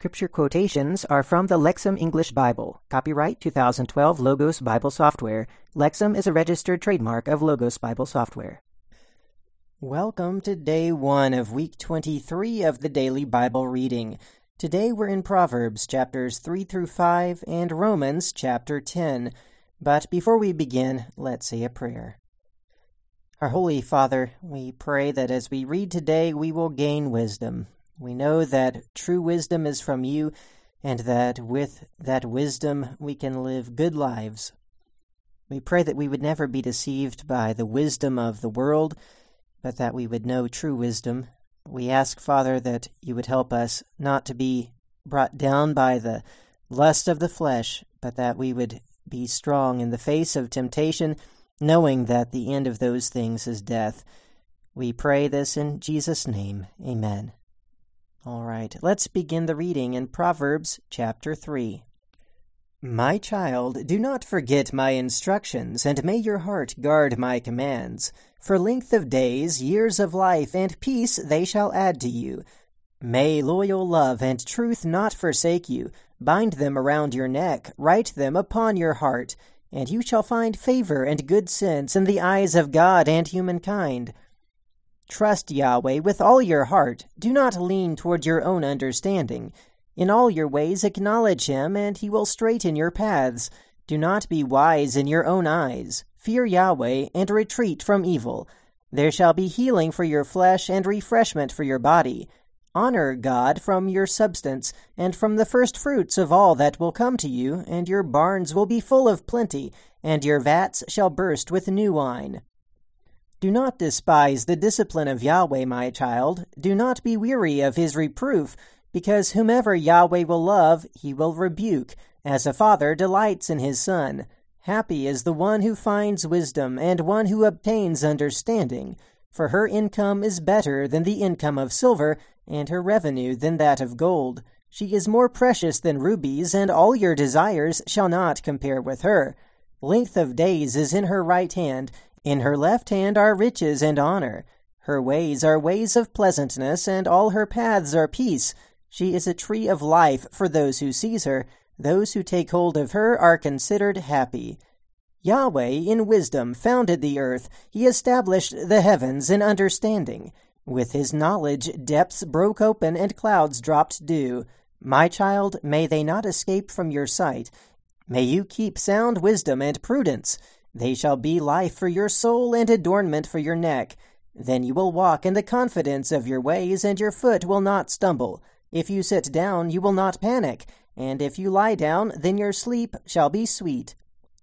Scripture quotations are from the Lexham English Bible. Copyright 2012 Logos Bible Software. Lexham is a registered trademark of Logos Bible Software. Welcome to day one of week 23 of the daily Bible reading. Today we're in Proverbs chapters 3 through 5 and Romans chapter 10. But before we begin, let's say a prayer. Our Holy Father, we pray that as we read today, we will gain wisdom. We know that true wisdom is from you, and that with that wisdom we can live good lives. We pray that we would never be deceived by the wisdom of the world, but that we would know true wisdom. We ask, Father, that you would help us not to be brought down by the lust of the flesh, but that we would be strong in the face of temptation, knowing that the end of those things is death. We pray this in Jesus' name. Amen. All right, let's begin the reading in Proverbs chapter 3. My child, do not forget my instructions, and may your heart guard my commands. For length of days, years of life, and peace they shall add to you. May loyal love and truth not forsake you. Bind them around your neck, write them upon your heart, and you shall find favor and good sense in the eyes of God and humankind. Trust Yahweh with all your heart. Do not lean toward your own understanding. In all your ways acknowledge him, and he will straighten your paths. Do not be wise in your own eyes. Fear Yahweh, and retreat from evil. There shall be healing for your flesh and refreshment for your body. Honor God from your substance, and from the first fruits of all that will come to you, and your barns will be full of plenty, and your vats shall burst with new wine. Do not despise the discipline of Yahweh, my child. Do not be weary of his reproof, because whomever Yahweh will love, he will rebuke, as a father delights in his son. Happy is the one who finds wisdom, and one who obtains understanding. For her income is better than the income of silver, and her revenue than that of gold. She is more precious than rubies, and all your desires shall not compare with her. Length of days is in her right hand, in her left hand are riches and honor. Her ways are ways of pleasantness, and all her paths are peace. She is a tree of life for those who seize her. Those who take hold of her are considered happy. Yahweh in wisdom founded the earth. He established the heavens in understanding. With his knowledge, depths broke open and clouds dropped dew. My child, may they not escape from your sight. May you keep sound wisdom and prudence. They shall be life for your soul and adornment for your neck. Then you will walk in the confidence of your ways, and your foot will not stumble. If you sit down, you will not panic, and if you lie down, then your sleep shall be sweet.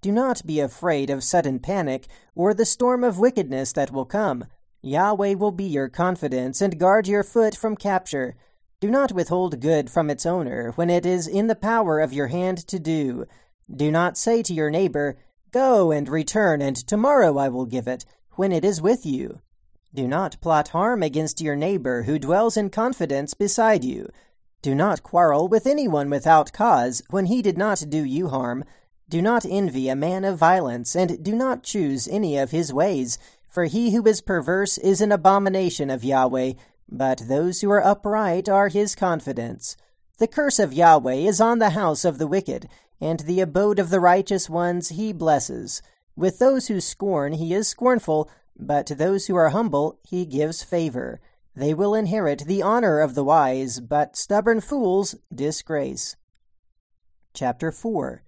Do not be afraid of sudden panic, or the storm of wickedness that will come. Yahweh will be your confidence, and guard your foot from capture. Do not withhold good from its owner when it is in the power of your hand to do. Do not say to your neighbor, Go and return, and tomorrow I will give it, when it is with you. Do not plot harm against your neighbor who dwells in confidence beside you. Do not quarrel with anyone without cause, when he did not do you harm. Do not envy a man of violence, and do not choose any of his ways, for he who is perverse is an abomination of Yahweh, but those who are upright are his confidence. The curse of Yahweh is on the house of the wicked, and the abode of the righteous ones he blesses. With those who scorn he is scornful, but to those who are humble he gives favor. They will inherit the honor of the wise, but stubborn fools disgrace. Chapter 4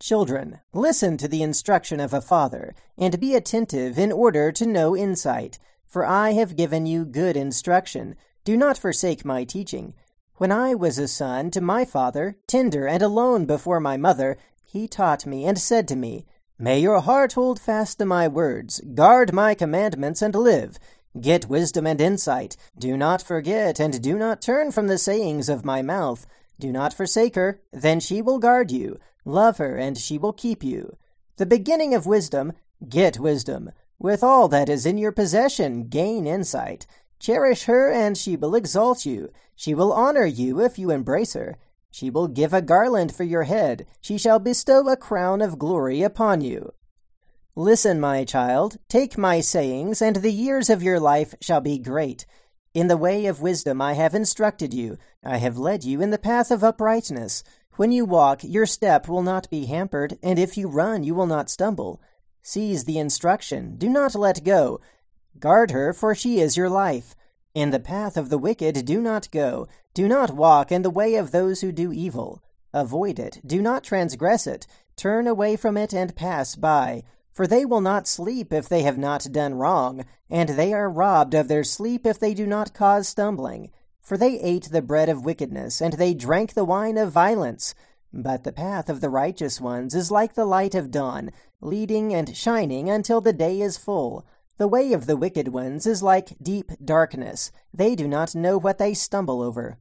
Children, listen to the instruction of a father, and be attentive in order to know insight. For I have given you good instruction. Do not forsake my teaching. When I was a son to my father, tender and alone before my mother, he taught me and said to me, May your heart hold fast to my words, guard my commandments, and live. Get wisdom and insight. Do not forget, and do not turn from the sayings of my mouth. Do not forsake her, then she will guard you. Love her, and she will keep you. The beginning of wisdom, get wisdom. With all that is in your possession, gain insight. Cherish her, and she will exalt you. She will honor you if you embrace her. She will give a garland for your head. She shall bestow a crown of glory upon you. Listen, my child, take my sayings, and the years of your life shall be great. In the way of wisdom I have instructed you, I have led you in the path of uprightness. When you walk, your step will not be hampered, and if you run, you will not stumble. Seize the instruction, do not let go. Guard her, for she is your life. In the path of the wicked do not go, do not walk in the way of those who do evil. Avoid it, do not transgress it, turn away from it and pass by. For they will not sleep if they have not done wrong, and they are robbed of their sleep if they do not cause stumbling. For they ate the bread of wickedness, and they drank the wine of violence. But the path of the righteous ones is like the light of dawn, leading and shining until the day is full. The way of the wicked ones is like deep darkness. They do not know what they stumble over.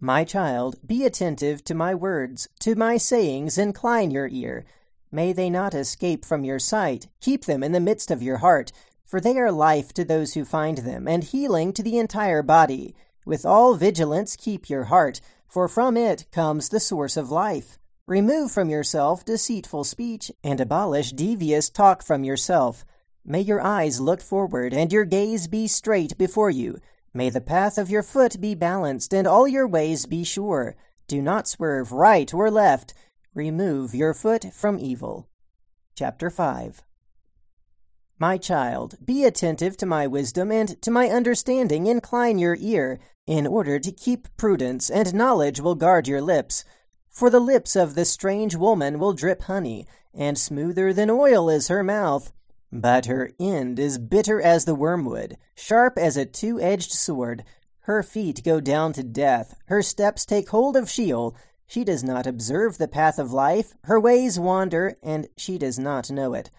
My child, be attentive to my words, to my sayings incline your ear. May they not escape from your sight. Keep them in the midst of your heart, for they are life to those who find them, and healing to the entire body. With all vigilance keep your heart, for from it comes the source of life. Remove from yourself deceitful speech, and abolish devious talk from yourself. May your eyes look forward, and your gaze be straight before you. May the path of your foot be balanced, and all your ways be sure. Do not swerve right or left. Remove your foot from evil. Chapter 5 My child, be attentive to my wisdom, and to my understanding incline your ear, in order to keep prudence, and knowledge will guard your lips. For the lips of the strange woman will drip honey, and smoother than oil is her mouth. But her end is bitter as the wormwood, sharp as a two edged sword. Her feet go down to death, her steps take hold of Sheol. She does not observe the path of life, her ways wander, and she does not know it.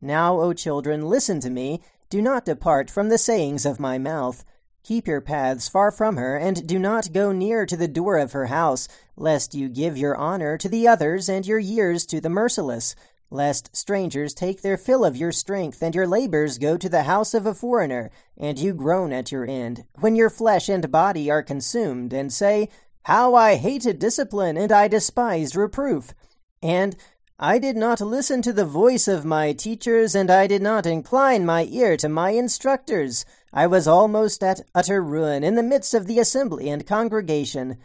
Now, O children, listen to me. Do not depart from the sayings of my mouth. Keep your paths far from her, and do not go near to the door of her house, lest you give your honor to the others and your years to the merciless, lest strangers take their fill of your strength, and your labors go to the house of a foreigner, and you groan at your end, when your flesh and body are consumed, and say, how I hated discipline, and I despised reproof. And I did not listen to the voice of my teachers, and I did not incline my ear to my instructors. I was almost at utter ruin in the midst of the assembly and congregation.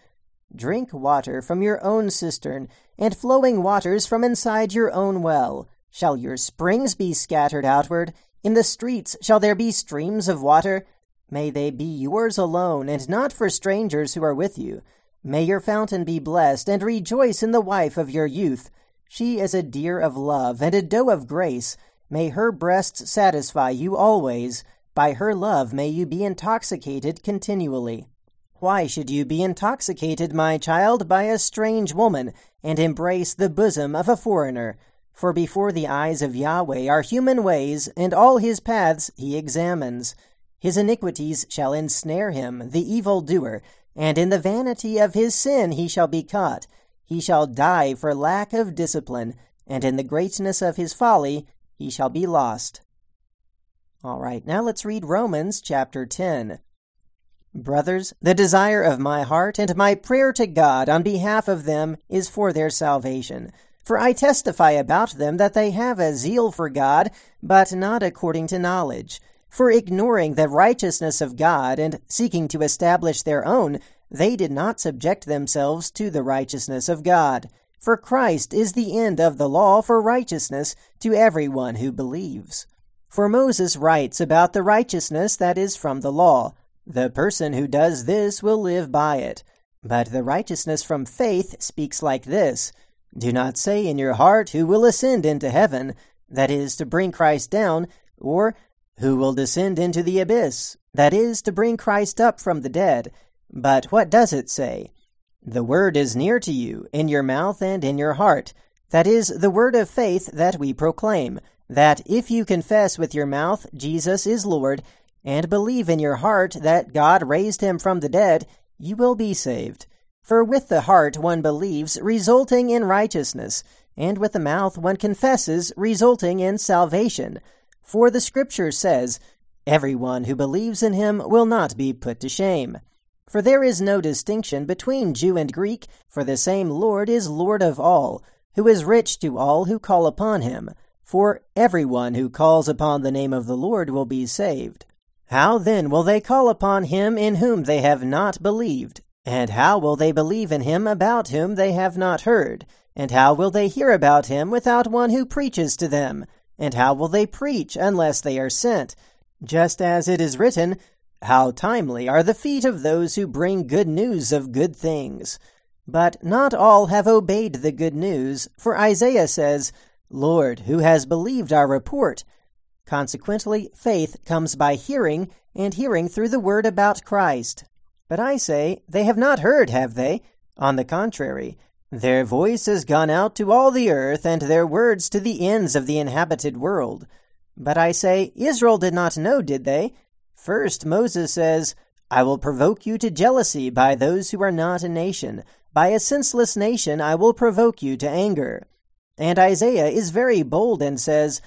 Drink water from your own cistern, and flowing waters from inside your own well. Shall your springs be scattered outward? In the streets shall there be streams of water? May they be yours alone, and not for strangers who are with you. May your fountain be blessed, and rejoice in the wife of your youth. She is a deer of love and a doe of grace. May her breasts satisfy you always. By her love may you be intoxicated continually. Why should you be intoxicated, my child, by a strange woman, and embrace the bosom of a foreigner? For before the eyes of Yahweh are human ways, and all his paths he examines. His iniquities shall ensnare him, the evil doer and in the vanity of his sin he shall be caught. He shall die for lack of discipline, and in the greatness of his folly he shall be lost. All right, now let's read Romans chapter 10. Brothers, the desire of my heart and my prayer to God on behalf of them is for their salvation. For I testify about them that they have a zeal for God, but not according to knowledge. For ignoring the righteousness of God and seeking to establish their own, they did not subject themselves to the righteousness of God. For Christ is the end of the law for righteousness to everyone who believes. For Moses writes about the righteousness that is from the law. The person who does this will live by it. But the righteousness from faith speaks like this Do not say in your heart, Who will ascend into heaven? That is, to bring Christ down, or who will descend into the abyss, that is, to bring Christ up from the dead. But what does it say? The word is near to you, in your mouth and in your heart. That is the word of faith that we proclaim, that if you confess with your mouth Jesus is Lord, and believe in your heart that God raised him from the dead, you will be saved. For with the heart one believes, resulting in righteousness, and with the mouth one confesses, resulting in salvation. For the Scripture says, Everyone who believes in him will not be put to shame. For there is no distinction between Jew and Greek, for the same Lord is Lord of all, who is rich to all who call upon him. For everyone who calls upon the name of the Lord will be saved. How then will they call upon him in whom they have not believed? And how will they believe in him about whom they have not heard? And how will they hear about him without one who preaches to them? And how will they preach unless they are sent? Just as it is written, How timely are the feet of those who bring good news of good things! But not all have obeyed the good news, for Isaiah says, Lord, who has believed our report? Consequently, faith comes by hearing, and hearing through the word about Christ. But I say, they have not heard, have they? On the contrary, their voice has gone out to all the earth, and their words to the ends of the inhabited world. But I say, Israel did not know, did they? First, Moses says, I will provoke you to jealousy by those who are not a nation. By a senseless nation I will provoke you to anger. And Isaiah is very bold and says,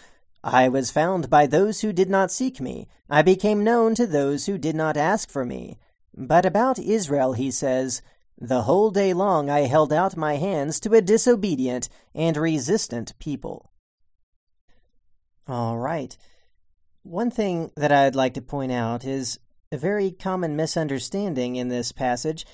I was found by those who did not seek me. I became known to those who did not ask for me. But about Israel he says, The whole day long I held out my hands to a disobedient and resistant people. All right. One thing that I'd like to point out is a very common misunderstanding in this passage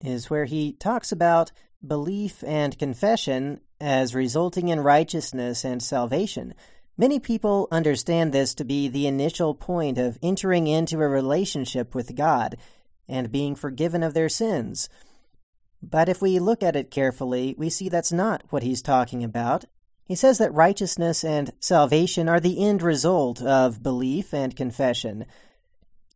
is where he talks about belief and confession as resulting in righteousness and salvation. Many people understand this to be the initial point of entering into a relationship with God and being forgiven of their sins. But if we look at it carefully, we see that's not what he's talking about. He says that righteousness and salvation are the end result of belief and confession.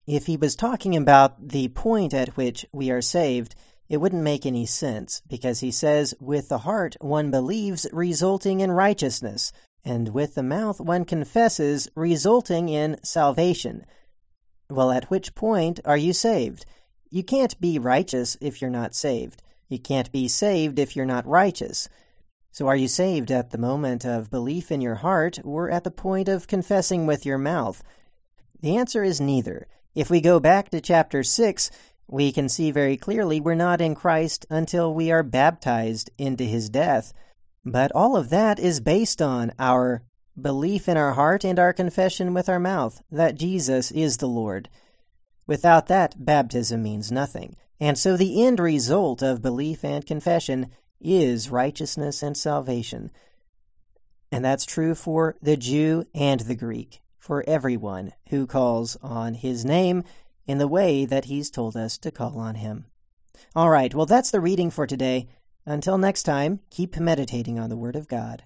If he was talking about the point at which we are saved, it wouldn't make any sense, because he says, with the heart one believes, resulting in righteousness, and with the mouth one confesses, resulting in salvation. Well, at which point are you saved? You can't be righteous if you're not saved. You can't be saved if you're not righteous. So are you saved at the moment of belief in your heart or at the point of confessing with your mouth? The answer is neither. If we go back to chapter 6, we can see very clearly we're not in Christ until we are baptized into his death. But all of that is based on our belief in our heart and our confession with our mouth that Jesus is the Lord. Without that, baptism means nothing. And so the end result of belief and confession is righteousness and salvation. And that's true for the Jew and the Greek, for everyone who calls on his name in the way that he's told us to call on him. All right, well, that's the reading for today. Until next time, keep meditating on the Word of God.